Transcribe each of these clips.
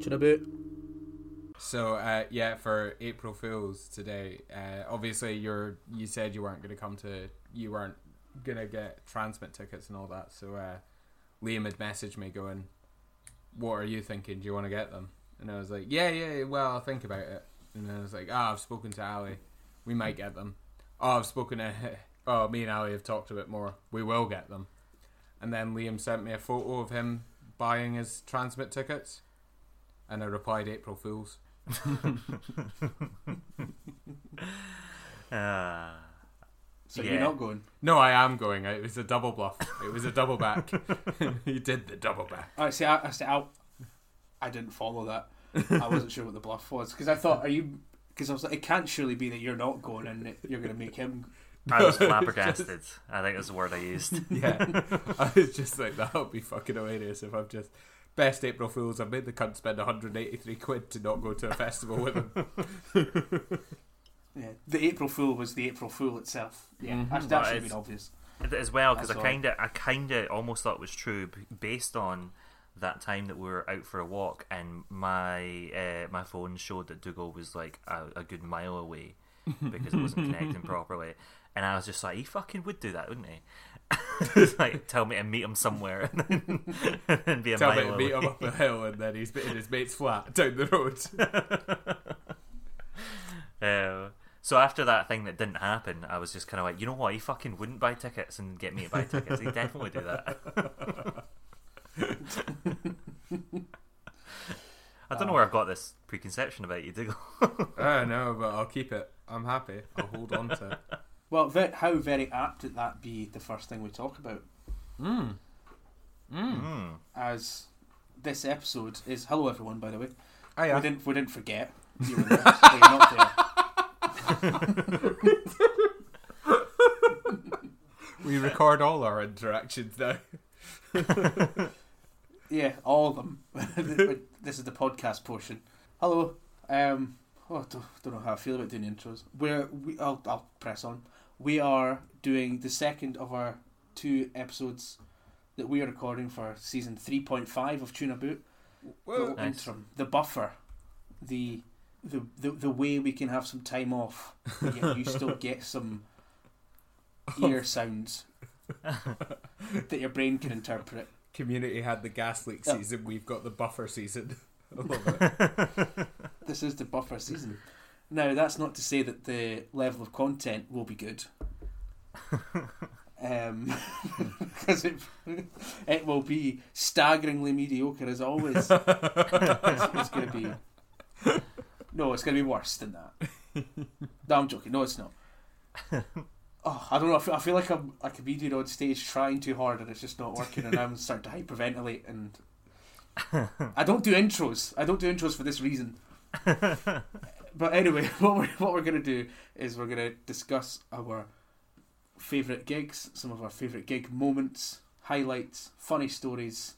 Chin about. So uh, yeah, for April Fools today, uh, obviously you're you said you weren't going to come to you weren't gonna get TRNSMT tickets and all that. So uh, Liam had messaged me going, "What are you thinking? Do you want to get them?" And I was like, "Yeah, yeah. Well, I'll think about it." And I was like, "Ah, oh, I've spoken to Ali. We might get them. Oh, I've spoken to. Oh, me and Ali have talked a bit more. We will get them." And then Liam sent me a photo of him buying his TRNSMT tickets, and I replied, "April Fools." uh, So Yeah. you're not going. No, I am going. It was a double bluff. It was a double back. he did the double back. I see. I, I see. I, I didn't follow that. I wasn't sure what the bluff was because I thought, are you? Because I was like, it can't surely be that you're not going and you're going to make him. I was flabbergasted. I think that's the word I used. Yeah, I was just like, that would be fucking hilarious if I'm just best April Fools. I've made the cunt spend 183 quid to not go to a festival with him. Yeah, the April Fool was the April Fool itself. Yeah, Mhm. that, that should have been obvious. as well because I kind of I kind of almost thought it was true based on that time that we were out for a walk and my uh, my phone showed that Dougal was like a, a good mile away because it wasn't connecting properly and I was just like he fucking would do that wouldn't he Just, like tell me to meet him somewhere and then, and then be a Tell me to meet him up a hill and then he's in his mate's flat down the road. Uh, so after that thing that didn't happen, I was just kind of like, you know what? He fucking wouldn't buy tickets and get me to buy tickets. He'd definitely do that. I don't know where I've got this preconception about you, Diggle. I know, but I'll keep it. I'm happy. I'll hold on to it. Well, ve- how very apt did that be the first thing we talk about? Mm. Mm. As this episode is hello everyone, by the way. Oh, We didn't we didn't forget you were there. so you're not there. We record all our interactions now. Yeah, all of them. this is the podcast portion. Hello. Um. Oh, don't, don't know how I feel about doing intros. We're we. I'll I'll press on. We are doing the second of our two episodes that we are recording for season three point five of Tuna Boot. Little Nice. interim, the buffer, the, the the the way we can have some time off, but yet you still get some ear sounds that your brain can interpret. Community had the gas leak Yeah. season. We've got the buffer season. I love it. This is the buffer season. Now, that's not to say that the level of content will be good. Um, because it, it will be staggeringly mediocre as always. it's it's going to be. No, it's going to be worse than that. No, I'm joking. No, it's not. Oh, I don't know. I feel, I feel like I'm a comedian on stage trying too hard and it's just not working, and I'm starting to hyperventilate. And I don't do intros. I don't do intros for this reason. But anyway, what we're what we're gonna do is we're gonna discuss our favorite gigs, some of our favorite gig moments, highlights, funny stories.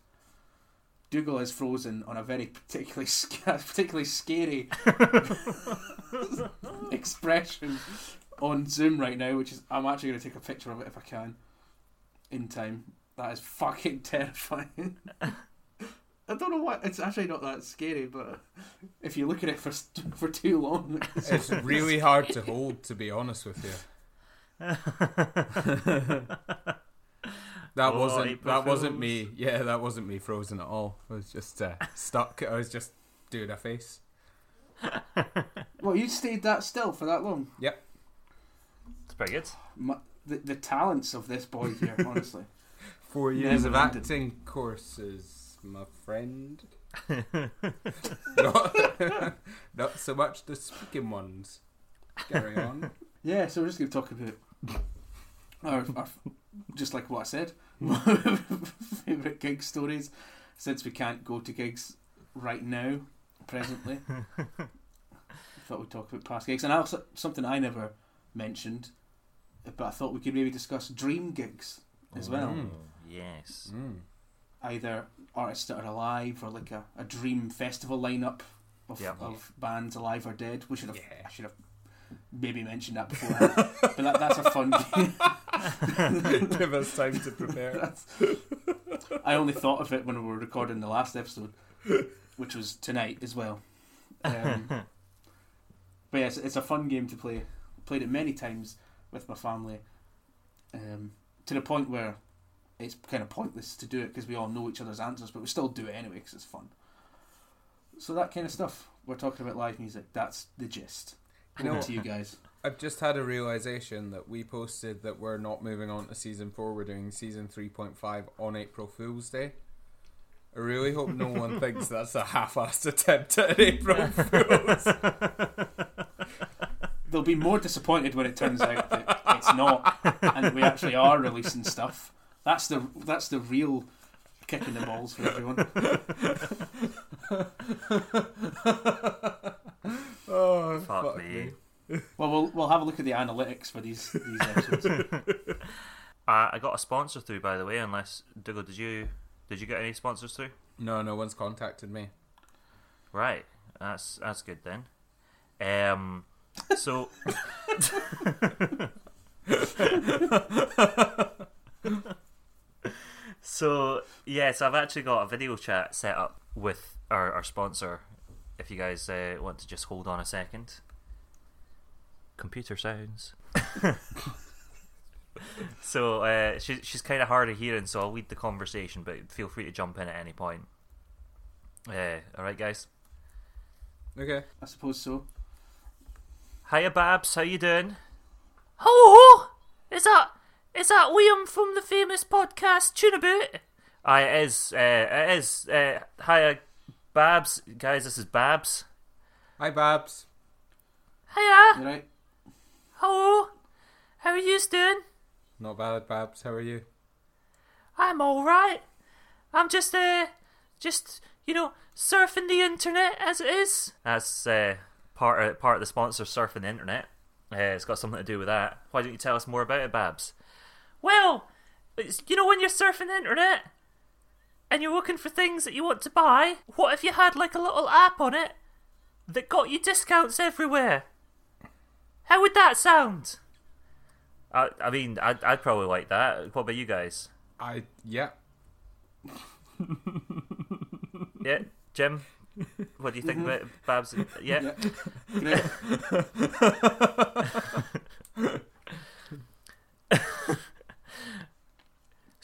Dougal is frozen on a very particularly particularly scary expression on Zoom right now, which is I'm actually gonna take a picture of it if I can in time. That is fucking terrifying. I don't know what. It's actually not that scary, but if you look at it for for too long, it's, It's really hard to hold, to be honest with you. That Oh, wasn't April that wasn't me. Yeah, that wasn't me frozen at all. I was just uh, stuck. I was just doing a face. well, you stayed that still for that long. Yep, it's pretty good. My, the the talents of this boy here, honestly. Four years of ended. acting courses, my friend. not, not so much the speaking ones. Carry on. Yeah, so we're just going to talk about our, our just like what I said, favorite gig stories. Since we can't go to gigs right now, presently, I thought we'd talk about past gigs, and also something I never mentioned, but I thought we could maybe discuss dream gigs as well. Mm. Yes. Mm. Either artists that are alive or like a, a dream festival lineup of, Yeah. of bands alive or dead. We should have Yeah. I should have maybe mentioned that before, but that, that's a fun game. Give us time to prepare. That's- I only thought of it when we were recording the last episode. which was tonight as well. Um, but yeah, it's, it's a fun game to play. Played it many times with my family, um, to the point where it's kind of pointless to do it because we all know each other's answers, but we still do it anyway because it's fun. So that kind of stuff. We're talking about live music. That's the gist. You know to you guys. I've just had a realization that we posted that we're not moving on to season four. We're doing season three point five on April Fool's Day. I really hope no one thinks that's a half-assed attempt at April Fool's. They'll be more disappointed when it turns out that it's not, and we actually are releasing stuff. That's the that's the real kick in the balls for everyone. oh, Fuck me. Well, we'll we'll have a look at the analytics for these these episodes. Uh, I got a sponsor through, by the way. Unless Dougal, did you did you get any sponsors through? No, no one's contacted me. Right, that's that's good then. Um, so so yes, I've actually got a video chat set up with our, our sponsor. If you guys uh, want to just hold on a second, computer sounds. so uh, she, she's kind of hard of hearing, so I'll lead the conversation, but feel free to jump in at any point. Uh, all right, guys. Okay. I suppose so. Hiya, Babs. How you doing? Hello. Is that is that Liam from the famous podcast Tunaboot? Aye, it is. Uh, it is. Uh, hiya, Babs. Guys, this is Babs. Hi, Babs. Hiya. You right? Hello. How are you doing? Not bad, Babs. How are you? I'm all right. I'm just uh, just you know, surfing the internet as it is. That's uh, part of, part of the sponsor, surfing the internet. Uh, it's got something to do with that. Why don't you tell us more about it, Babs? Well, you know when you're surfing the internet and you're looking for things that you want to buy. What if you had like a little app on it that got you discounts everywhere? How would that sound? I, I mean, I'd, I'd probably like that. What about you guys? I yeah. Yeah, Jim. What do you think about Babs? Yeah. Great.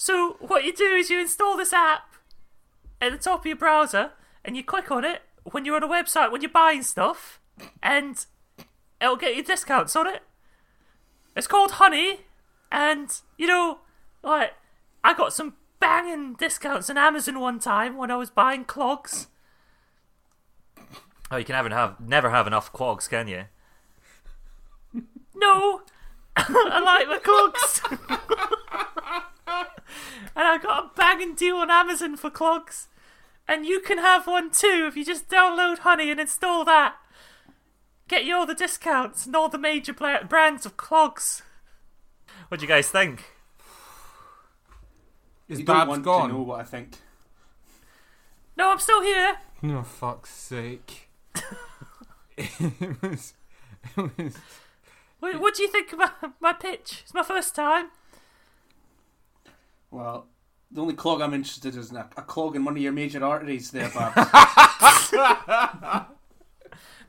So what you do is you install this app at the top of your browser, and you click on it when you're on a website when you're buying stuff, and it'll get you discounts on it. It's called Honey, and you know, like I got some banging discounts on Amazon one time when I was buying clogs. Oh, you can have, have never have enough clogs, can you? No, I like my clogs. and I got a banging deal on Amazon for clogs. And you can have one too if you just download Honey and install that. Get you all the discounts and all the major bla- brands of clogs. What do you guys think? Is You don't Babs gone? to know what I think. No, I'm still here. No, fuck's sake. it was. It was. What, what do you think about my pitch? It's my first time. Well, the only clog I'm interested in is in a, a clog in one of your major arteries there, Babs.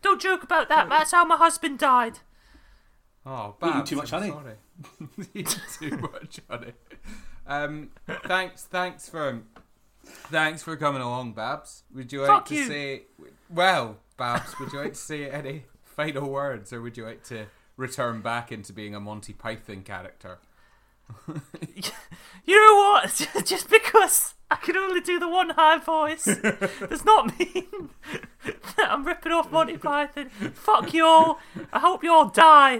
Don't joke about that. That's how my husband died. Oh, Babs, Eating Babs, too much I'm honey. Sorry. Eating too much honey. Um, thanks, thanks for, thanks for coming along, Babs. Would you like Fuck to you. say, well, Babs, would you like to say any final words, or would you like to return back into being a Monty Python character? You know what? Just because I can only do the one high voice does not mean that I'm ripping off Monty Python. Fuck you all. I hope you all die.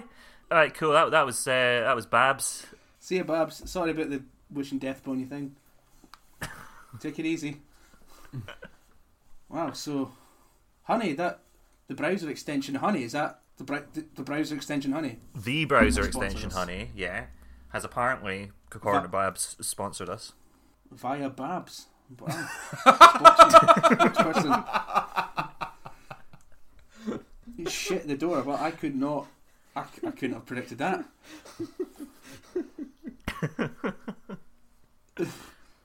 All right, cool. That that was uh, that was Babs. See ya, Babs. Sorry about the wishing death upon you thing. Take it easy. Wow, so Honey, that the browser extension Honey is that the br- the, the browser extension Honey? The browser extension, honey, yeah, has apparently, according to Babs, sponsored us. Via Babs. Wow. You shit the door, but I could not. I, I couldn't have predicted that.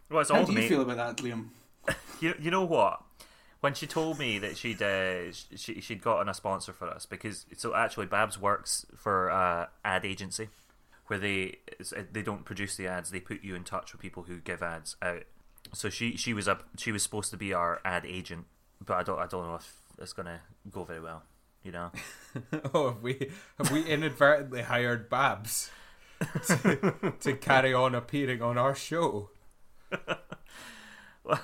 Well, it's How all do you feel about that, Liam? You, you know what? when she told me that she'd uh, she she'd gotten a sponsor for us because so actually Babs works for uh, ad agency where they uh, they don't produce the ads they put you in touch with people who give ads out so she she was up she was supposed to be our ad agent but I don't I don't know if it's gonna go very well you know oh, have we have we inadvertently hired Babs to, to carry on appearing on our show? well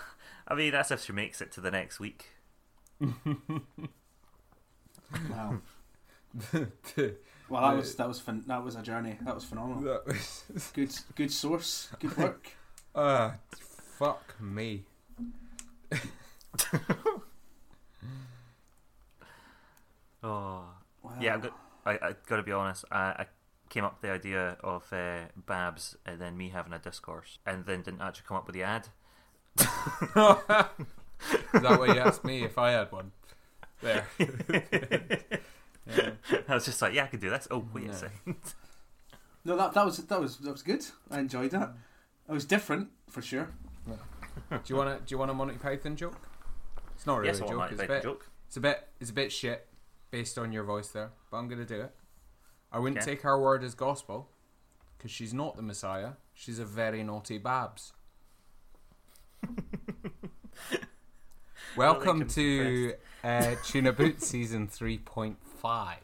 I mean that's if she makes it to the next week Wow. To- Well, that Uh, was that was fin- that was a journey. That was phenomenal. that was- Good good source. Good work. Ah, fuck me. oh Wow. yeah I've got, I I gotta be honest I, I came up with the idea of uh, Babs and then me having a discourse and then didn't actually come up with the ad Is that what you asked me if I had one? There. Yeah. I was just like yeah I could do this oh wait No. a second No, that that was that was that was good. I enjoyed that. It was different for sure. Do you want to? Do you want a Monty Python joke? It's not really yes I a want joke. my It's a big bit. joke It's a bit. It's a bit shit based on your voice there, but I'm gonna do it. I wouldn't Okay. take her word as gospel because she's not the Messiah. She's a very naughty Babs. Welcome to uh, Tuna Boot season three point five.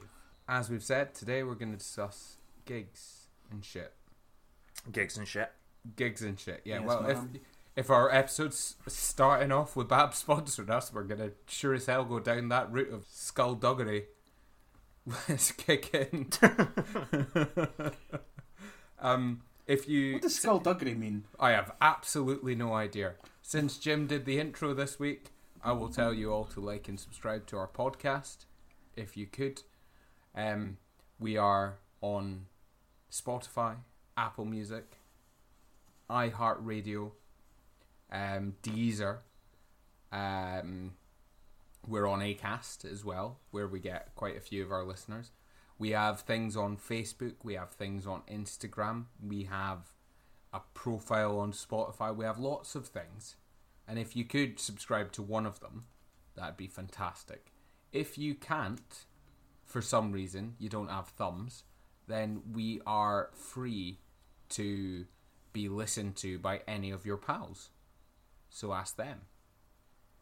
As we've said, today we're going to discuss gigs and shit. gigs and shit Gigs and shit. Yeah. Yes, well, if ma'am. if our episode's starting off with Babs sponsoring us, we're gonna sure as hell go down that route of skullduggery. Let's kick in. um, if you, What does skullduggery mean? I have absolutely no idea. Since Jim did the intro this week, I will tell you all to like and subscribe to our podcast, if you could. Um, we are on Spotify, Apple Music, iHeartRadio, um, Deezer. Um, we're on Acast as well, where we get quite a few of our listeners. We have things on Facebook. We have things on Instagram. We have a profile on Spotify. We have lots of things. And if you could subscribe to one of them, that'd be fantastic. If you can't, for some reason, you don't have thumbs, then we are free to be listened to by any of your pals. So ask them.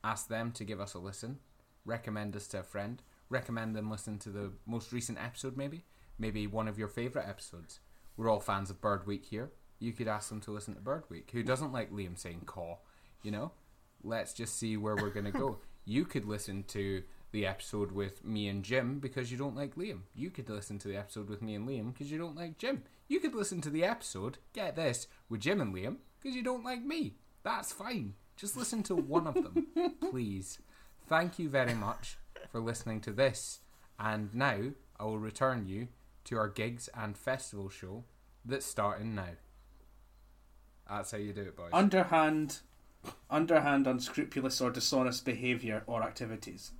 Ask them to give us a listen. Recommend us to a friend. Recommend them listen to the most recent episode, maybe. Maybe one of your favourite episodes. We're all fans of Bird Week here. You could ask them to listen to Bird Week. Who doesn't like Liam saying caw? You know? Let's just see where we're going to go. You could listen to the episode with me and Jim because you don't like Liam. You could listen to the episode with me and Liam because you don't like Jim. You could listen to the episode, get this, with Jim and Liam because you don't like me. That's fine. Just listen to one of them, please. Thank you very much for listening to this. And now I will return you to our gigs and festival show that's starting now. That's how you do it, boys. Underhand, underhand, unscrupulous or dishonest behaviour or activities.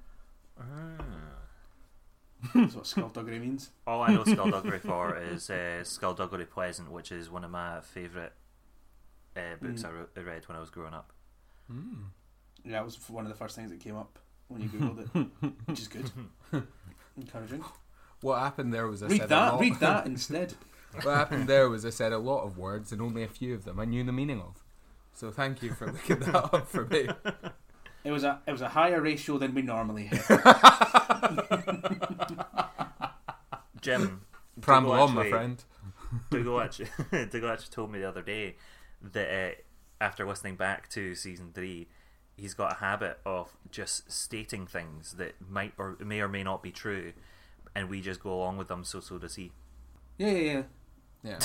That's what skullduggery means. All I know Skullduggery for is uh, Skulduggery Pleasant, which is one of my favourite uh, books Mm. I, wrote, I read when I was growing up. Mm. Yeah, it was one of the first things that came up when you googled it, which is good. Encouraging. What happened there was I Read said a that. lot. Read that instead. what happened there was I said a lot of words and only a few of them I knew the meaning of. So thank you for looking that up for me. It was a it was a higher ratio than we normally hit. Jim, Pramble Dougal on, my friend. Dougal actually, Dougal actually told me the other day that uh, after listening back to season three, he's got a habit of just stating things that might or may or may not be true, and we just go along with them. So so does he. Yeah, yeah, yeah. Yeah.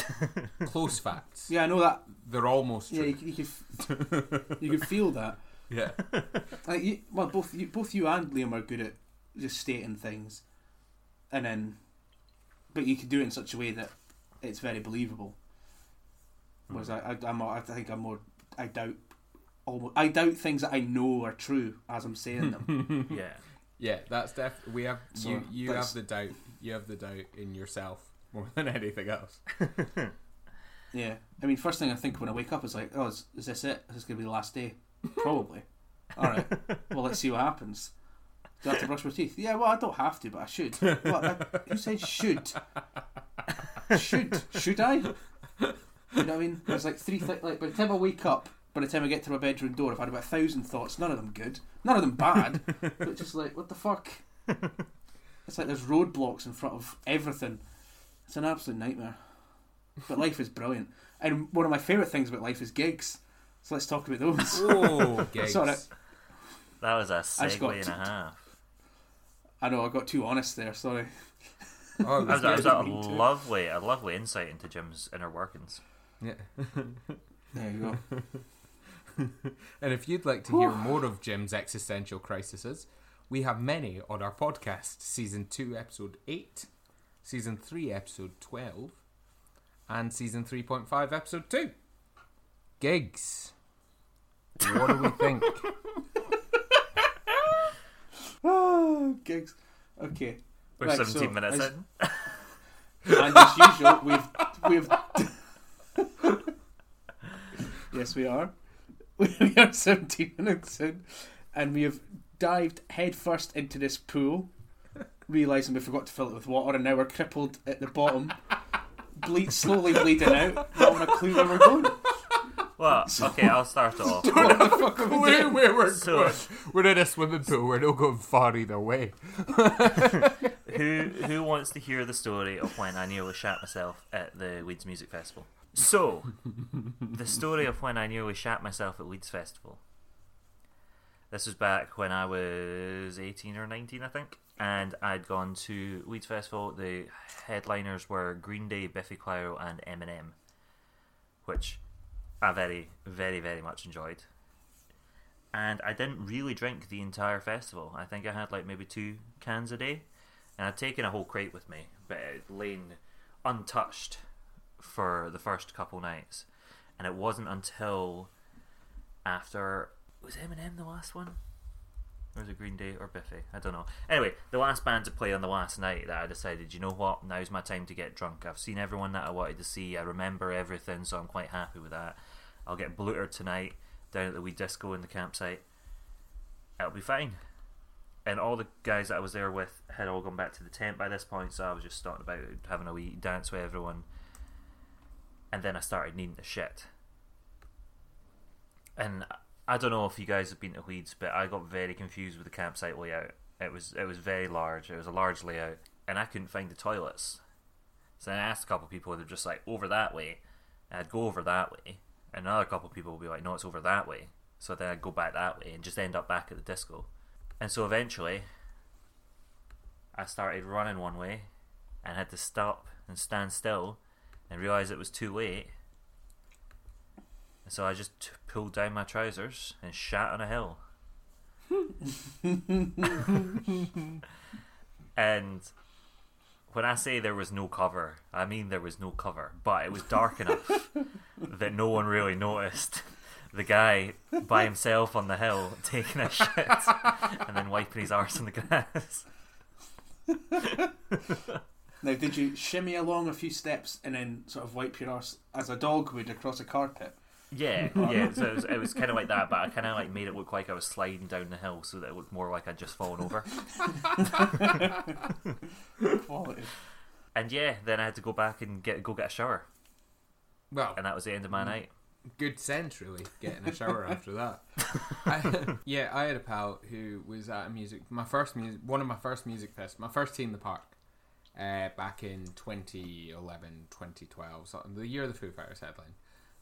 Close facts. Yeah, I know that. They're almost Yeah, you, could- you could you could feel that. Yeah. Like you, well, both you, both you and Liam are good at just stating things, and then, but you can do it in such a way that it's very believable. Hmm. Whereas I, I, I'm, I think I'm more, I doubt, almost, I doubt things that I know are true as I'm saying them. Yeah. Yeah, that's def. We have So, you. You that's- have the doubt. You have the doubt in yourself more than anything else. yeah, I mean, first thing I think when I wake up is like, oh, is, is this it? Is this gonna be the last day? Probably. All right. Well, let's see what happens. Do I have to brush my teeth? Yeah. Well, I don't have to, but I should. Well, I, who said should? Should should I? You know what I mean? There's like three th- like by the time I wake up, by the time I get to my bedroom door, I've had about a thousand thoughts. None of them good. None of them bad. but just like what the fuck? It's like there's roadblocks in front of everything. It's an absolute nightmare. But life is brilliant, and one of my favourite things about life is gigs. So let's talk about those. Oh, gigs. Sorry. That was a I just segue and t- a half. I know I got too honest there. Sorry. Oh, That was, that was Yeah, a me too. lovely, a lovely insight into Jim's inner workings. yeah. There you go. And if you'd like to hear more of Jim's existential crises, we have many on our podcast Season 2, Episode 8, Season 3, Episode 12, and Season 3.5, Episode 2. Gigs. What do we think? Oh, gigs. Okay. We're Right, 17 so, minutes as- in. And as usual, we've we've. yes, we are. We are 17 minutes in, and we have dived headfirst into this pool, realizing we forgot to fill it with water, and now we're crippled at the bottom, bleed slowly bleeding out. Not having a clue where we're going. Well, okay, I'll start off. What the fuck are we Where, doing? where we're So- going. We're in a swimming pool. We're not going far either way. who who wants to hear the story of when I nearly shat myself at the Leeds Music Festival? So, the story of when I nearly shat myself at Leeds Festival. This was back when I was 18 or 19, I think, and I'd gone to Leeds Festival. The headliners were Green Day, Biffy Clyro, and Eminem, which I very, very, very much enjoyed. And I didn't really drink the entire festival. I think I had like maybe two cans a day and I'd taken a whole crate with me, but it lain untouched for the first couple nights. And it wasn't until after was Eminem the last one, or was it Green Day or Biffy? I don't know. Anyway, the last band to play on the last night that I decided, you know what, now's my time to get drunk. I've seen everyone that I wanted to see. I remember everything, so I'm quite happy with that. I'll get blooter tonight down at the wee disco in the campsite. It'll be fine and all the guys that I was there with had all gone back to the tent by this point, so I was just starting about having a wee dance with everyone. And then I started needing to shit. And I don't know if you guys have been to Leeds, but I got very confused with the campsite layout. It was it was very large. It was a large layout, and I couldn't find the toilets. So I asked a couple of people, they're just like over that way. And I'd go over that way, and another couple of people would be like, no, it's over that way. So then I'd go back that way and just end up back at the disco. And so eventually, I started running one way and had to stop and stand still and realize it was too late. So I just t- pulled down my trousers and shat on a hill. and when I say there was no cover, I mean there was no cover, but it was dark enough that no one really noticed the guy by himself on the hill taking a shit and then wiping his arse on the grass. Now, did you shimmy along a few steps and then sort of wipe your arse as a dog would across a carpet? Yeah, yeah. So it was, it was kind of like that, but I kind of like made it look like I was sliding down the hill, so that it looked more like I'd just fallen over. Quality. And yeah, then I had to go back and get go get a shower, Well, and that was the end of my night. good sense, really, getting a shower after that. I, yeah, I had a pal who was at a music, my first music, one of my first music fest, my first T in the Park, uh, back in 2011, 2012, so the year of the Foo Fighters headline.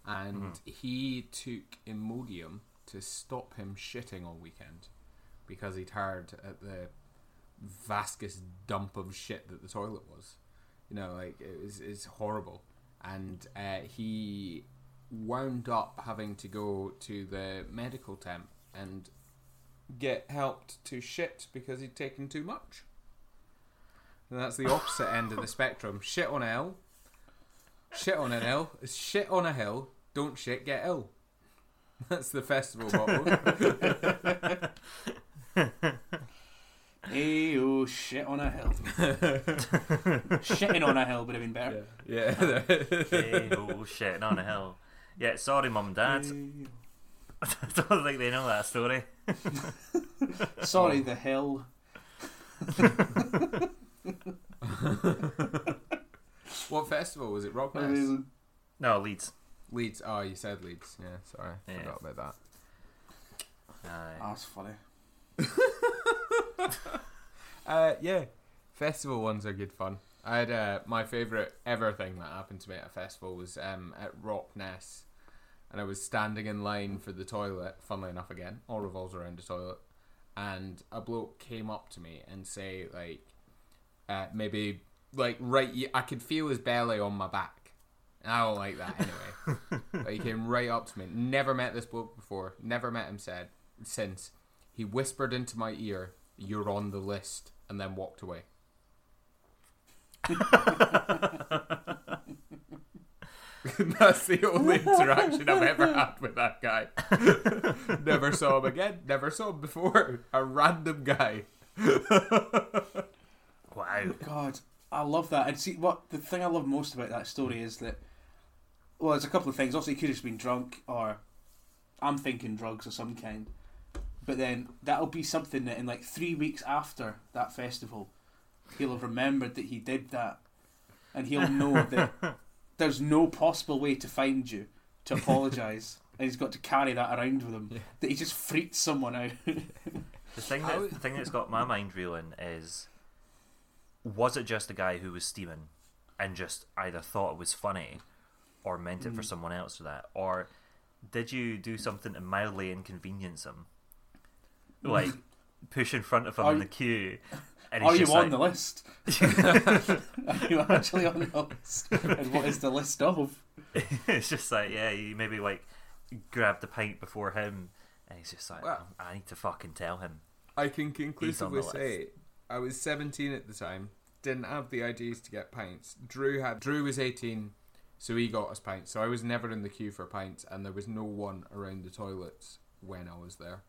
And he took Imodium to stop him shitting all weekend because he'd heard at the vastest dump of shit that the toilet was. You know, like it was it's horrible. And uh, he wound up having to go to the medical tent and get helped to shit because he'd taken too much. And that's the opposite end of the spectrum. Shit on L. Shit on an L, Shit on a hill. Don't shit, get ill. That's the festival. Hey, oh, shit on a hill. Shitting on a hill would have been better. yeah. hey, oh shit, on a hill. Yeah, sorry, mum and dad. Oh. I don't think they know that story. Sorry, the hill. What festival was it? Amazing. No, Leeds. Leeds. Oh, you said Leeds. Yeah, sorry, Yeah. forgot about that. Aye. That's funny. Uh, yeah, festival ones are good fun. I had uh, my favorite ever thing that happened to me at a festival was um, at RockNess, and I was standing in line for the toilet. Funnily enough, again, all revolves around the toilet, and a bloke came up to me and say like, uh, maybe like right, I could feel his belly on my back. And I don't like that anyway. but he came right up to me. Never met this bloke before. Never met him said since. He whispered into my ear, "You're on the list," and then walked away. That's the only interaction I've ever had with that guy. never saw him again. Never saw him before. A random guy. Wow. Oh, God, I love that. And see, what the thing I love most about that story is that, well, there's a couple of things. Obviously, he could have just been drunk, or I'm thinking drugs of some kind. But then that'll be something that in like three weeks after that festival, he'll have remembered that he did that, and he'll know that there's no possible way to find you to apologise, and he's got to carry that around with him. Yeah. That he just freaked someone out. The thing that the thing that's got my mind reeling is, was it just a guy who was steaming, and just either thought it was funny, or meant it for Mm. someone else or that, or did you do something to mildly inconvenience him, like push in front of him Are in the queue? And Are you just on like, the list? Are you actually on the list? And what is the list of? it's just like yeah, you maybe like grab the pint before him, and he's just like, Well- I need to fucking tell him. I can conclusively say I was 17 at the time, didn't have the IDs to get pints. Drew had Drew was 18, so he got us pints. So I was never in the queue for pints, and there was no one around the toilets when I was there,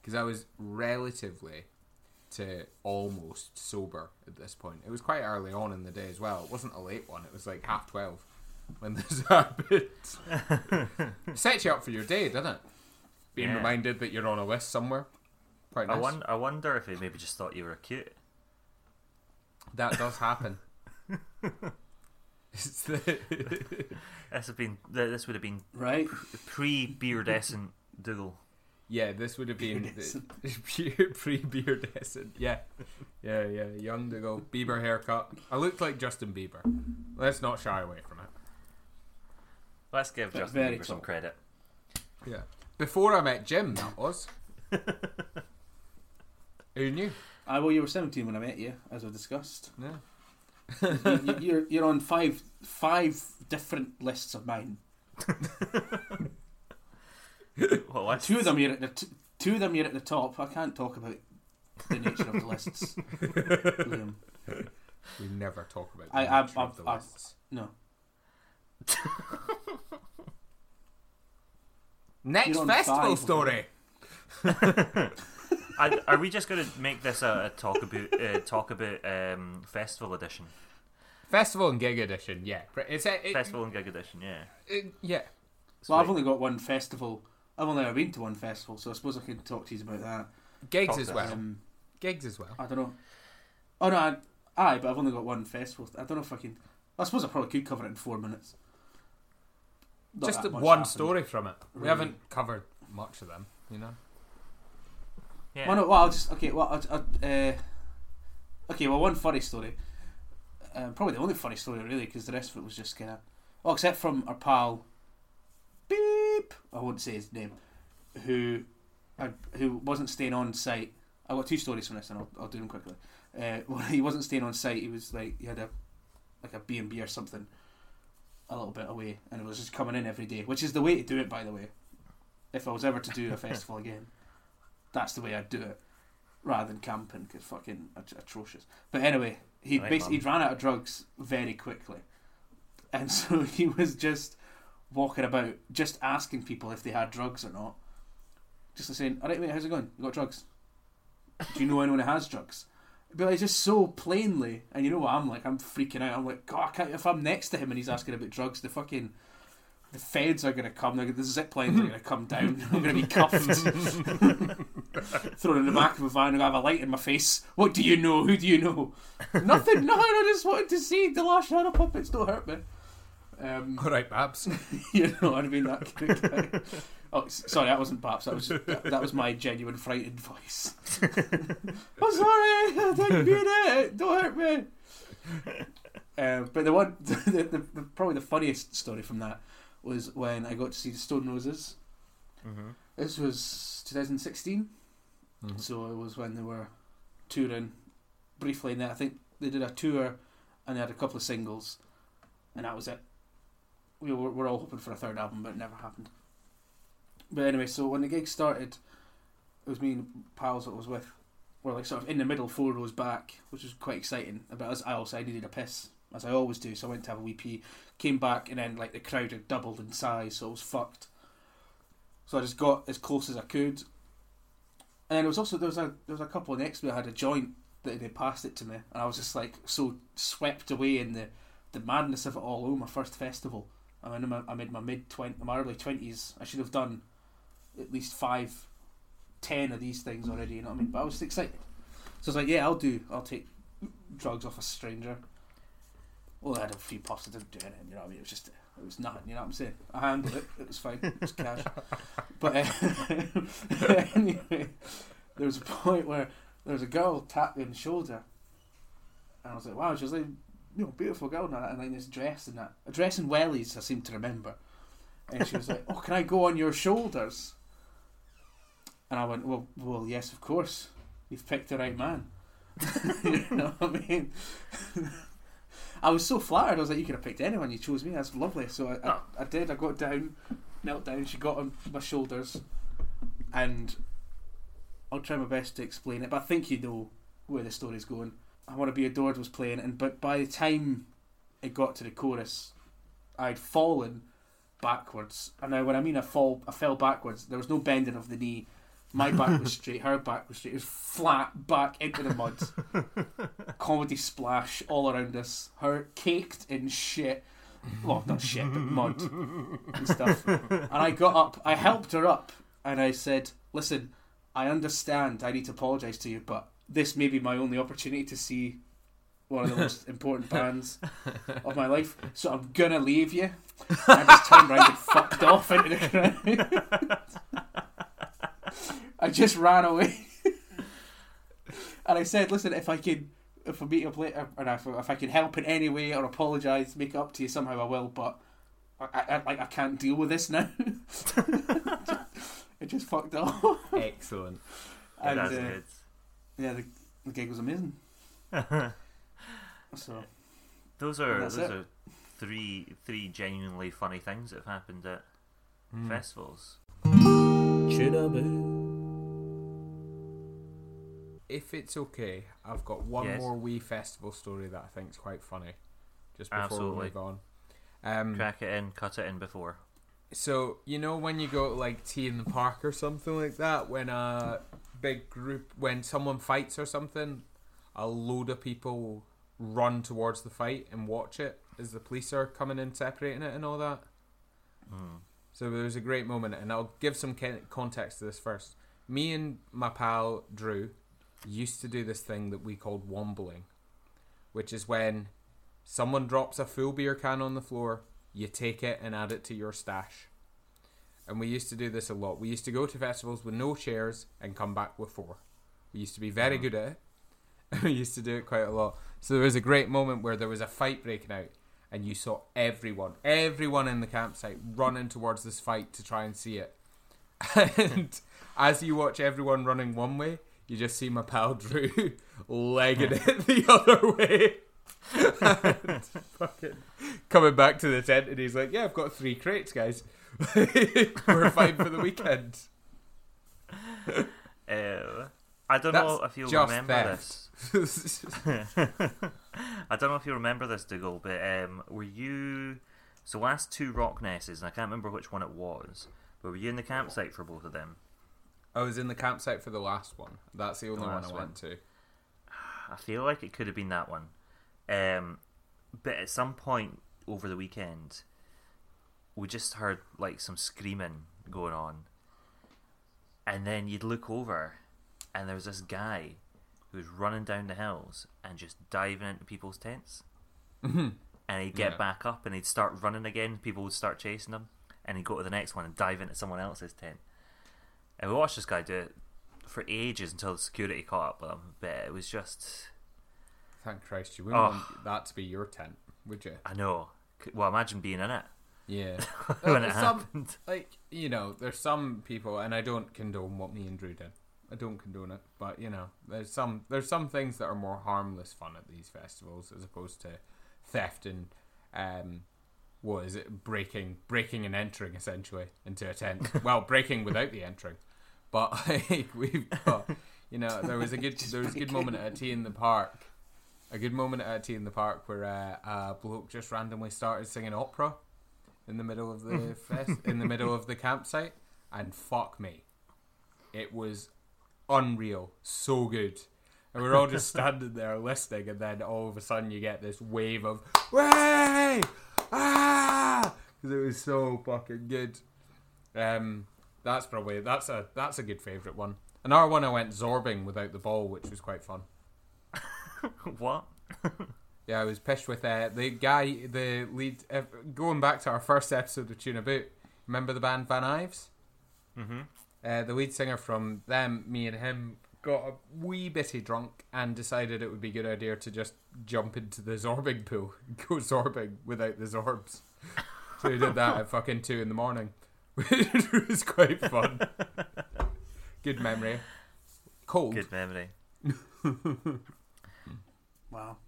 because I was relatively to almost sober at this point. It was quite early on in the day as well. It wasn't a late one. It was like half twelve when this happened. Sets you up for your day, doesn't it? Being Yeah. reminded that you're on a list somewhere. Quite nice. I wonder, I wonder if he maybe just thought you were cute. That does happen. it's the This have been this would have been Right? pre beardescent Dougal. yeah. This would have been pre beardescent. Yeah, yeah, yeah. Young to go Bieber haircut. I looked like Justin Bieber. Let's not shy away from it. Let's give But Justin very Bieber some credit. Yeah. Before I met Jim, that was. Who knew? I well, you were seventeen when I met you, as we discussed. Yeah. You, you, you're you're on five five different lists of mine. Well, Two of them you're at the t- two of them you're at the top. I can't talk about the nature of the lists. Liam. We never talk about the I- I- nature of the I- lists. No, Next festival story. I, are we just going to make this a, a talk about uh, talk about um, festival edition, Festival and gig edition. Yeah, it's a, it, festival and gig edition? Yeah. it- yeah. well, I've only got one festival. I've only ever been to one festival, so I suppose I can talk to you about that. Gigs Talk as well. Um, Gigs as well. I don't know. Oh no, I, aye, but I've only got one festival. I don't know if I can. I suppose I probably could cover it in four minutes. Not Just one happened. story from it. We Really. haven't covered much of them, you know. Yeah. Well, no, well, I'll just okay. Well, uh, okay. Well, one funny story. Um, probably the only funny story really, because the rest of it was just kind of, well, except from our pal, beep. I won't say his name, who, uh, who wasn't staying on site. I got two stories from this, and I'll, I'll do them quickly. Uh, when he wasn't staying on site, he was like he had a, like a B and B or something, a little bit away, and it was just coming in every day, which is the way to do it, by the way. If I was ever to do a festival again, that's the way I'd do it rather than camping because fucking at- atrocious. But anyway, he right, basically he'd ran out of drugs very quickly, and so he was just walking about, just asking people if they had drugs or not, just saying, "All right, mate, how's it going? You got drugs? Do you know anyone who has drugs?" But like, just so plainly, and you know what I'm like? I'm freaking out. I'm like, God, I can't, if I'm next to him and he's asking about drugs, the fucking the feds are going to come. The zip lines are going to come down. I'm going to be cuffed, thrown in the back of a van, and I have a light in my face. What do you know? Who do you know? Nothing. Nothing. I just wanted to see the last shadow puppets. Don't hurt me. Um, All right, Babs. you know what I mean? That kind of guy. Oh, sorry, that wasn't Babs. That was that, that was my genuine frightened voice. I'm sorry, I didn't mean it. Don't hurt me. Uh, but the one, the, the, the, probably the funniest story from that was when I got to see the Stone Roses. hmm This was 2016, Mhm. so it was when they were touring briefly. And I think they did a tour, and they had a couple of singles, and that was it. We were, were all hoping for a third album, but it never happened. But anyway, so when the gig started, it was me and pals that I was with. Were like sort of in the middle, four rows back, which was quite exciting. But as I also I needed a piss, as I always do, so I went to have a wee pee. Came back, and then like the crowd had doubled in size, so it was fucked. So I just got as close as I could. And then there was also there was a there was a couple next to me had a joint that they passed it to me, and I was just like so swept away in the the madness of it all. Oh, my first festival. I'm in my I'm in my mid twenty, my early twenties. I should have done at least five, ten of these things already. You know what I mean? But I was excited, so I was like, yeah, I'll do. I'll take drugs off a stranger. Well, I had a few puffs. I didn't do anything. You know what I mean? It was just it was nothing. You know what I'm saying? I handled it. It was fine. It was cash. But uh, anyway, there was a point where there was a girl tapped me on the shoulder, and I was like, "Wow!" She was like, "You know, beautiful girl," and, and like this dress and that, a dress in wellies. I seem to remember, and she was like, "Oh, can I go on your shoulders?" And I went, "Well, well, yes, of course. You've picked the right man." you know what I mean? I was so flattered. I was like, "You could have picked anyone. You chose me. That's lovely." So I, I, oh. I did. I got down, knelt down. She got on my shoulders, and I'll try my best to explain it. But I think you know where the story's going. I want to be adored was playing, and but by the time it got to the chorus, I'd fallen backwards. And now, when I mean I fall, I fell backwards. There was no bending of the knee. My back was straight. Her back was straight. It was flat back into the mud. Comedy splash all around us. Her caked in shit. Well, not shit, but mud and stuff. And I got up. I helped her up, and I said, "Listen, I understand. I need to apologise to you, but this may be my only opportunity to see one of the most important bands of my life. So I'm gonna leave you." And I just turned around and fucked off into the crowd. I just ran away, and I said, "Listen, if I can." If I meet up later, or if, if I can help in any way or apologise, make up to you somehow, I will. But I, I, like I can't deal with this now. it just fucked up. Excellent. And, That's uh, yeah, the, the gig was amazing. So Those are those it. are three three genuinely funny things that have happened at Hmm. festivals. If it's okay, I've got one Yes. more wee festival story that I think is quite funny. Just before Absolutely. we move on. Um, Crack it in, cut it in before. So you know when you go to like T in the Park or something like that, when a big group, when someone fights or something, a load of people run towards the fight and watch it as the police are coming in separating it and all that. Hmm. So there was a great moment, and I'll give some context to this first. Me and my pal Drew used to do this thing that we called wombling, which is when someone drops a full beer can on the floor, you take it and add it to your stash. And we used to do this a lot. We used to go to festivals with no chairs and come back with four. We used to be very good at it. we used to do it quite a lot. So there was a great moment where there was a fight breaking out, and you saw everyone, everyone in the campsite running towards this fight to try and see it. And as you watch everyone running one way, you just see my pal Drew legging it the other way. fucking coming back to the tent, and he's like, "Yeah, I've got three crates, guys. We're fine for the weekend." Uh, I don't That's know if you'll just remember theft. this. I don't know if you remember this, Dougal, but um, were you so last two rock nests, and I can't remember which one it was, but were you in the campsite for both of them? I was in the campsite for the last one. That's the only one I went to. I feel like it could have been that one. Um, but at some point over the weekend, we just heard like some screaming going on, and then you'd look over, and there was this guy who was running down the hills and just diving into people's tents. and he'd get Yeah. back up and he'd start running again. People would start chasing him, and he'd go to the next one and dive into someone else's tent. And we watched this guy do it for ages until the security caught up with him. But it was just, Thank Christ, you wouldn't Oh. want that to be your tent, would you? I know. Well, imagine being in it Yeah. when it some, happened. like you know, there's some people, and I don't condone what me and Drew did. I don't condone it, but you know, there's some there's some things that are more harmless fun at these festivals as opposed to theft and um, what is it? Breaking, breaking and entering essentially into a tent. well, breaking without the entering, but like we've got, you know, there was a good there was a good moment at a T in the Park. A good moment at a T in the Park where uh, a bloke just randomly started singing opera in the middle of the fest, in the middle of the campsite, and fuck me, it was unreal, so good. And we're all just standing there listening, and then all of a sudden you get this wave of "Way!" ah, because it was so fucking good. Um, that's probably that's a that's a good favorite one. Another one I went zorbing without the ball, which was quite fun. what? Yeah, I was pissed with uh, the guy, the lead. Uh, going back to our first episode of Tuna Boot, remember the band Van Ives? Mm-hmm. Uh, the lead singer from them, me and him, got a wee bitty drunk and decided it would be a good idea to just jump into the zorbing pool, go zorbing without the zorbs. So we did that at fucking two in the morning. it was quite fun. Good memory. Cold. Good memory. Wow.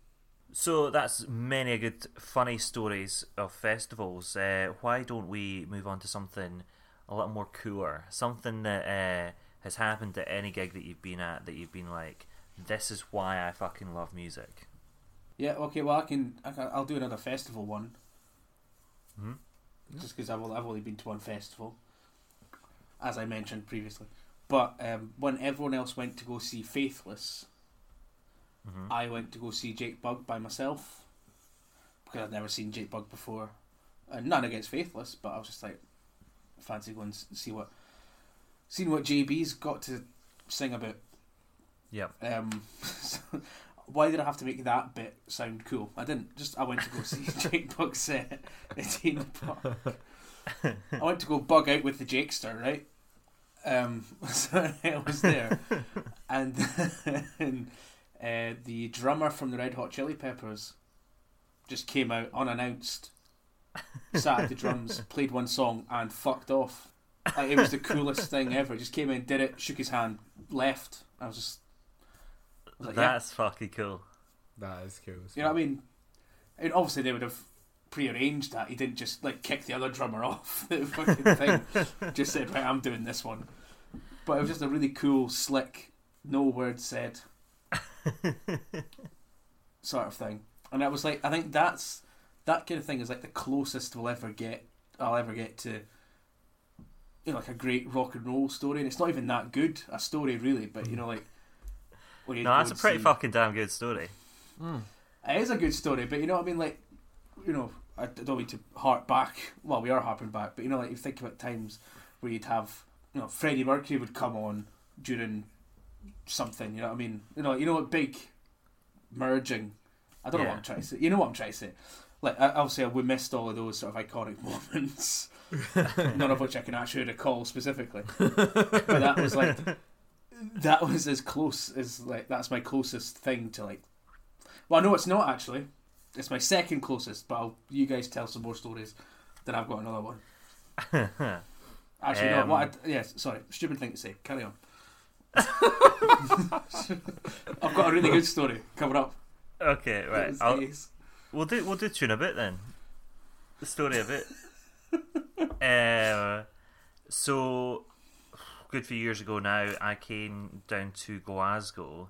So that's many good funny stories of festivals. Uh, why don't we move on to something a little more cooler? Something that uh, has happened at any gig that you've been at that you've been like, this is why I fucking love music. Yeah. Okay. Well, I can. I can I'll do another festival one. Mhm. Just because I've, only- I've only been to one festival, as I mentioned previously. But um, when everyone else went to go see Faithless, Mhm. I went to go see Jake Bugg by myself because I'd never seen Jake Bugg before. And none against Faithless, but I was just like, fancy going to see what, seeing what JB's got to sing about. Yep. Um, so why did I have to make that bit sound cool? I didn't. Just I went to go see Jake Bugg set at in the park. I went to go bug out with the Jakester, right? Um, so I was there, and, and uh, the drummer from the Red Hot Chili Peppers just came out unannounced, sat at the drums, played one song, and fucked off. Like, it was the coolest thing ever. Just came in, did it, shook his hand, left. I was just, I was like, yeah. That's fucking cool. That is cool. you know what I mean? And obviously they would have prearranged that. He didn't just like kick the other drummer off the fucking thing. just said, right, I'm doing this one. But it was just a really cool, slick, no word said sort of thing. And I was like, I think that's that kind of thing is like the closest we'll ever get. I'll ever get to, you know, like a great rock and roll story. And it's not even that good a story, really. But you know, like, when you No, that's a pretty see- fucking damn good story. Hmm. it is a good story, but you know what I mean? Like, you know, I don't mean to harp back. Well, we are harping back, but you know, like you think about times where you'd have, you know, Freddie Mercury would come on during something. You know what I mean? You know, you know what big merging. I don't know what I'm trying to say. You know what I'm trying to say. Like, obviously, we missed all of those sort of iconic moments, none of which I can actually recall specifically. but that was like, that was as close as like that's my closest thing to like well, no, it's not actually. It's my second closest, but I'll, you guys tell some more stories. Then I've got another one. Actually, no. Um, What? I, yes, sorry. Stupid thing to say. Carry on. I've got a really good story coming up. Okay, right. We'll do we'll do tune a bit then. The story a bit. uh, so, good few years ago now, I came down to Glasgow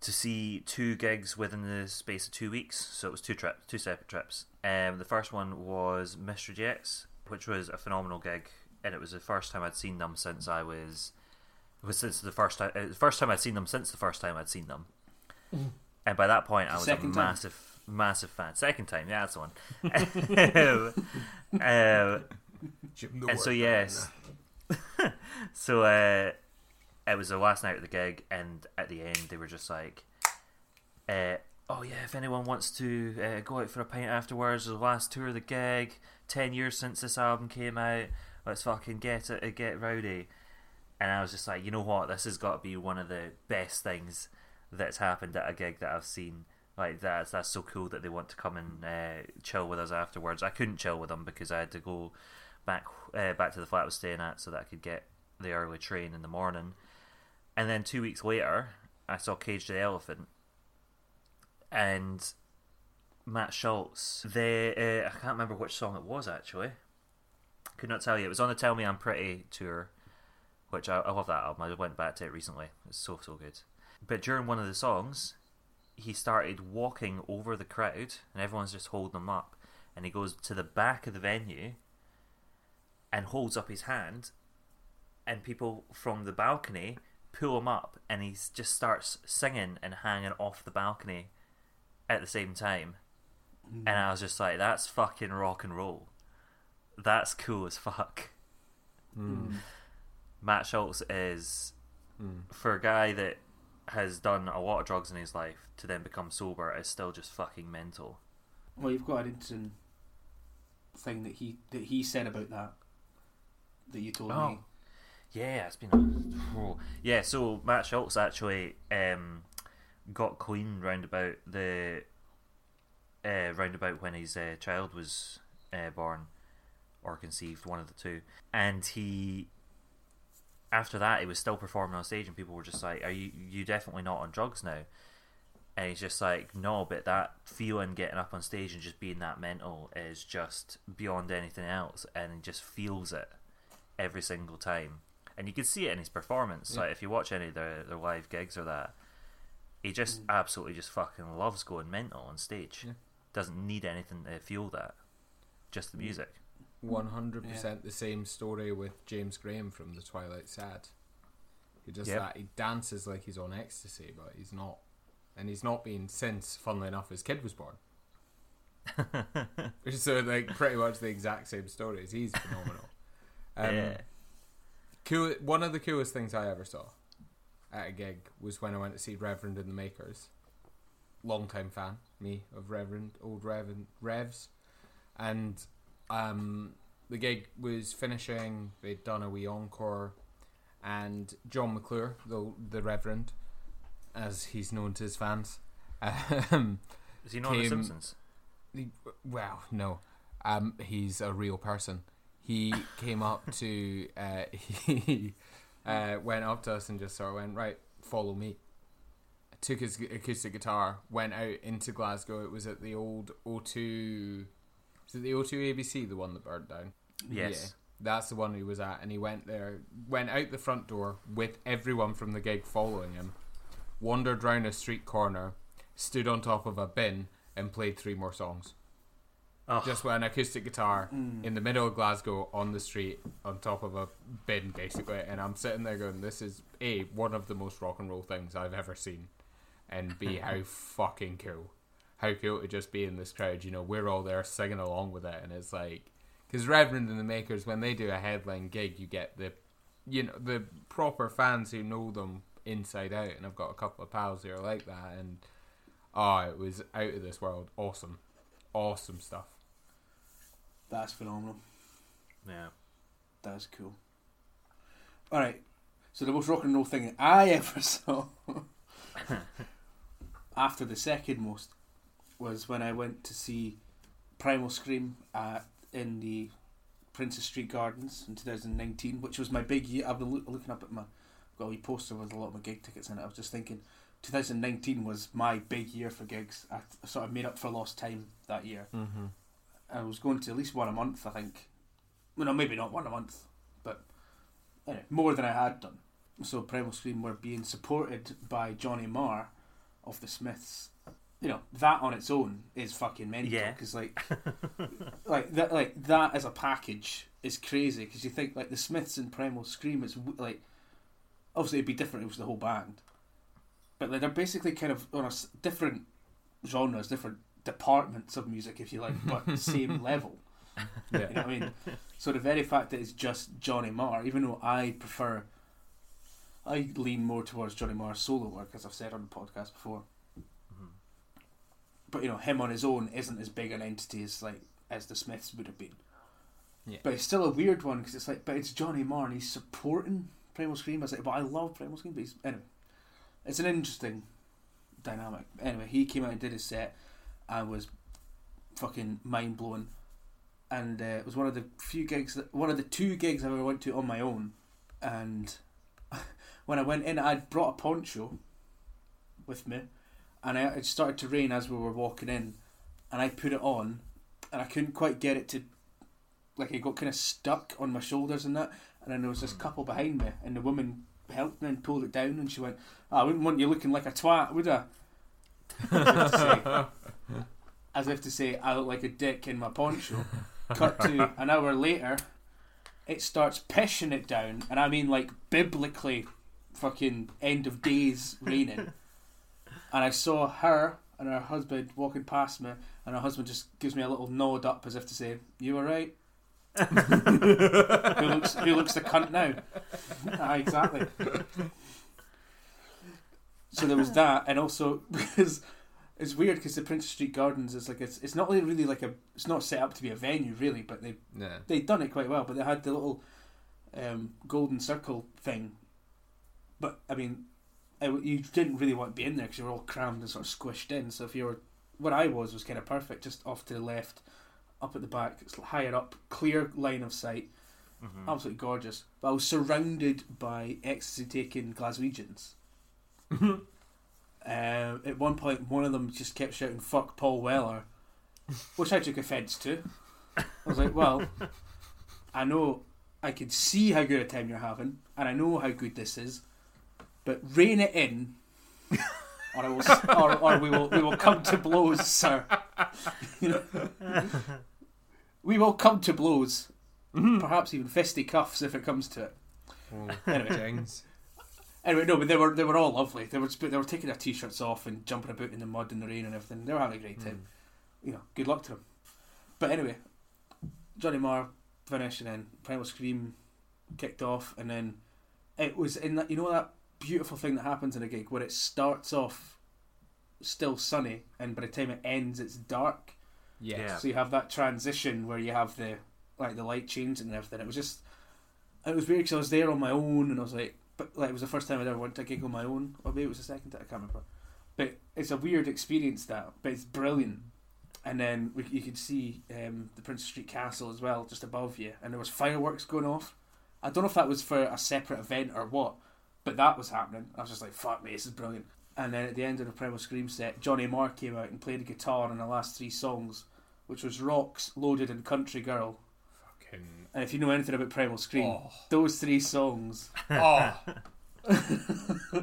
to see two gigs within the space of two weeks. So it was two trips, two separate trips. Um, the first one was Mr. JX, which was a phenomenal gig, and it was the first time I'd seen them since I was. It was since the first time, uh, the first time I'd seen them since the first time I'd seen them. And by that point, I was Second a time. massive. massive fan. Second time, yeah, that's the one. uh, Jim and so yes, so uh, it was the last night of the gig, and at the end they were just like, uh, "Oh yeah, if anyone wants to uh, go out for a pint afterwards, the last tour of the gig, ten years since this album came out, let's fucking get it, get rowdy." And I was just like, you know what, this has got to be one of the best things that's happened at a gig that I've seen. Like that's that's so cool that they want to come and uh, chill with us afterwards. I couldn't chill with them because I had to go back uh, back to the flat I was staying at so that I could get the early train in the morning. And then two weeks later, I saw Cage the Elephant and Matt Shultz. They uh, I can't remember which song it was actually. Could not tell you. It was on the Tell Me I'm Pretty tour, which I, I love that album. I went back to it recently. It's so so good. But during one of the songs, he started walking over the crowd, and everyone's just holding him up. And he goes to the back of the venue and holds up his hand, and people from the balcony pull him up, and he just starts singing and hanging off the balcony at the same time. And I was just like, that's fucking rock and roll. That's cool as fuck. Mm. Matt Shultz is, Mm. for a guy that has done a lot of drugs in his life to then become sober, is still just fucking mental. Well, you've got an interesting thing that he that he said about that that you told Oh. me. Yeah, it's been a oh. yeah. So Matt Shultz actually um, got clean round about the uh, round about when his uh, child was uh, born or conceived, one of the two, and he after that he was still performing on stage, and people were just like, "Are you you definitely not on drugs now?" And he's just like, "No, but that feeling getting up on stage and just being that mental is just beyond anything else, and he just feels it." every single time. And you can see it in his performance. Yeah. Like if you watch any of their, their live gigs or that, he just absolutely just fucking loves going mental on stage. Yeah. Doesn't need anything to fuel that. Just the music. One hundred percent the same story with James Graham from the Twilight Sad. He just Yep. that he dances like he's on ecstasy, but he's not, and he's not been since. Funnily enough, his kid was born. so like pretty much the exact same stories. He's phenomenal. Um, yeah. Cool. One of the coolest things I ever saw at a gig was when I went to see Reverend and the Makers. Long time fan, me of Reverend, old Reverend Revs, and um, the gig was finishing. They'd done a wee encore, and Jon McClure, the the Reverend, as he's known to his fans, um, Is he not on The Simpsons? he- well, no, um, he's a real person. He came up to, uh, he uh, went up to us and just sort of went, right, follow me. Took his acoustic guitar, went out into Glasgow. It was at the old O2, was it the O2 ABC, the one that burned down? Yes. Yeah, that's the one he was at, and he went there, went out the front door with everyone from the gig following him, wandered round a street corner, stood on top of a bin, and played three more songs. Oh, Just with an acoustic guitar mm. in the middle of Glasgow on the street on top of a bin, basically. And I'm sitting there going, "This is a one of the most rock and roll things I've ever seen," and b how fucking cool, how cool to just be in this crowd. You know, we're all there singing along with it, and it's like, because Reverend and the Makers, when they do a headline gig, you get the, you know, the proper fans who know them inside out. And I've got a couple of pals who are like that, and oh, it was out of this world, awesome, awesome stuff. That's phenomenal. yeah. That's cool. All right. So the most rock and roll thing I ever saw after the second most was when I went to see Primal Scream at in the Princes Street Gardens in 2019, which was my big year. I've been loo- looking up at my got a wee poster with a lot of my gig tickets in it. I was just thinking, 2019 was my big year for gigs. I sort of made up for lost time that year. Mm-hmm. I was going to at least one a month, I think. Well, no, maybe not one a month, but anyway, more than I had done. So Primal Scream were being supported by Johnny Marr of the Smiths. You know that on its own is fucking mental. Yeah. Because like, like that, like that as a package is crazy. Because you think like the Smiths and Primal Scream is like, obviously it'd be different. if It was the whole band, but like they're basically kind of on a different genres, different departments of music, if you like, but same level. You know what I mean? So the very fact that it's just Johnny Marr, even though I prefer, I lean more towards Johnny Marr's solo work, as I've said on the podcast before. Mhm. But you know, him on his own isn't as big an entity as like as the Smiths would have been. Yeah. But it's still a weird one because it's like, but it's Johnny Marr and he's supporting Primal Scream. I was like, but I love Primal Scream. But he's, anyway, it's an interesting dynamic. Anyway, he came out and did his set and was fucking mind blowing. And uh, it was one of the few gigs, that, one of the two gigs I ever went to on my own. And when I went in, I'd brought a poncho with me, and I, it started to rain as we were walking in, and I put it on, and I couldn't quite get it to, like it got kind of stuck on my shoulders and that, and then there was this couple behind me, and the woman helped me and pulled it down, and she went, "Oh, "I wouldn't want you looking like a twat, would I?" As if to say, as if to say I look like a dick in my poncho. Cut to an hour later, it starts pissing it down, and I mean like biblically, fucking end of days raining. And I saw her and her husband walking past me, and her husband just gives me a little nod up as if to say, "You all right?" who looks who looks the cunt now? ah, exactly. So there was that, and also because it's weird because the Prince Street Gardens is like it's it's not really, really like a it's not set up to be a venue really, but they Yeah. they'd done it quite well. But they had the little um, golden circle thing. But I mean, it, you didn't really want to be in there because you were all crammed and sort of squished in. So if you were where I was was kind of perfect, just off to the left, up at the back, it's higher up, clear line of sight, Mhm. absolutely gorgeous. But I was surrounded by ecstasy taking Glaswegians. Um, at one point, one of them just kept shouting "fuck Paul Weller," which I took offence to. I was like, "Well, I know I can see how good a time you're having, and I know how good this is, but rein it in, or I will, or, or we will, we will come to blows, sir. You know, we will come to blows, perhaps even fisticuffs if it comes to it." Oh, Anyway. Anyway, no, but they were they were all lovely. They were they were taking their t-shirts off and jumping about in the mud and the rain and everything. They were having a great time. Hmm. You know, good luck to them. But anyway, Johnny Marr finished and then Primal Scream kicked off and then it was in that you know that beautiful thing that happens in a gig where it starts off still sunny and by the time it ends it's dark. Yeah. So you have that transition where you have the like the light change and everything. It was just it was weird because I was there on my own and I was like, but like it was the first time I'd ever went to a gig on my own, or maybe it was the second. time I can't remember. But it's a weird experience that, but it's brilliant. And then we, you could see um, the Prince Street Castle as well, just above you, and there was fireworks going off. I don't know if that was for a separate event or what, but that was happening. I was just like, "Fuck me, this is brilliant." And then at the end of the Primal Scream set, Johnny Marr came out and played a guitar on the last three songs, which was Rocks, Loaded, and Country Girl. Fucking. And if you know anything about Primal Scream, Oh. those three songs oh.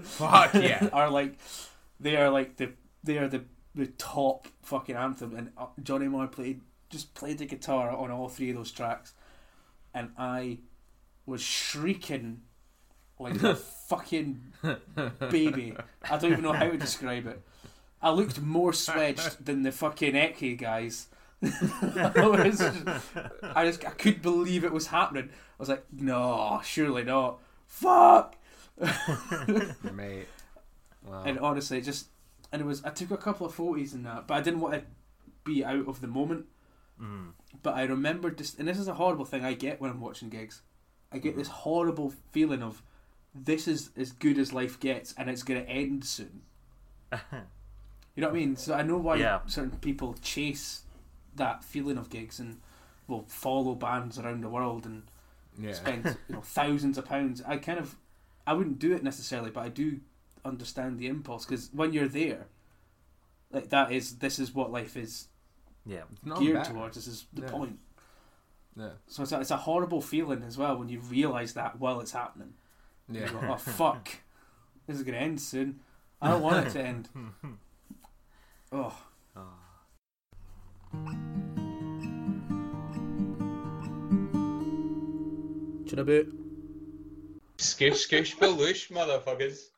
Fuck yeah. are like they are like the they are the the top fucking anthem and uh, Johnny Marr played just played the guitar on all three of those tracks and I was shrieking like a fucking baby I don't even know how to describe it I looked more swedged than the fucking Eki guys I, just, I just I couldn't believe it was happening I was like no surely not fuck Mate. Wow. and honestly, it just and it was I took a couple of photos in that, but I didn't want to be out of the moment. Mm. But I remembered this, and this is a horrible thing I get when I'm watching gigs. I get this horrible feeling of this is as good as life gets, and it's going to end soon. You know what I mean? So I know why Yeah. certain people chase that feeling of gigs and will follow bands around the world and yeah. spend you know thousands of pounds. I kind of, I wouldn't do it necessarily, but I do understand the impulse because when you're there, like that is this is what life is Yeah. Geared towards. This is the Yeah. point. Yeah. So it's a, it's a horrible feeling as well when you realise that while it's happening. You Yeah. go, oh fuck, this is gonna end soon. I don't want it to end. Oh, boot? Skish, skish, baloosh, motherfuckers.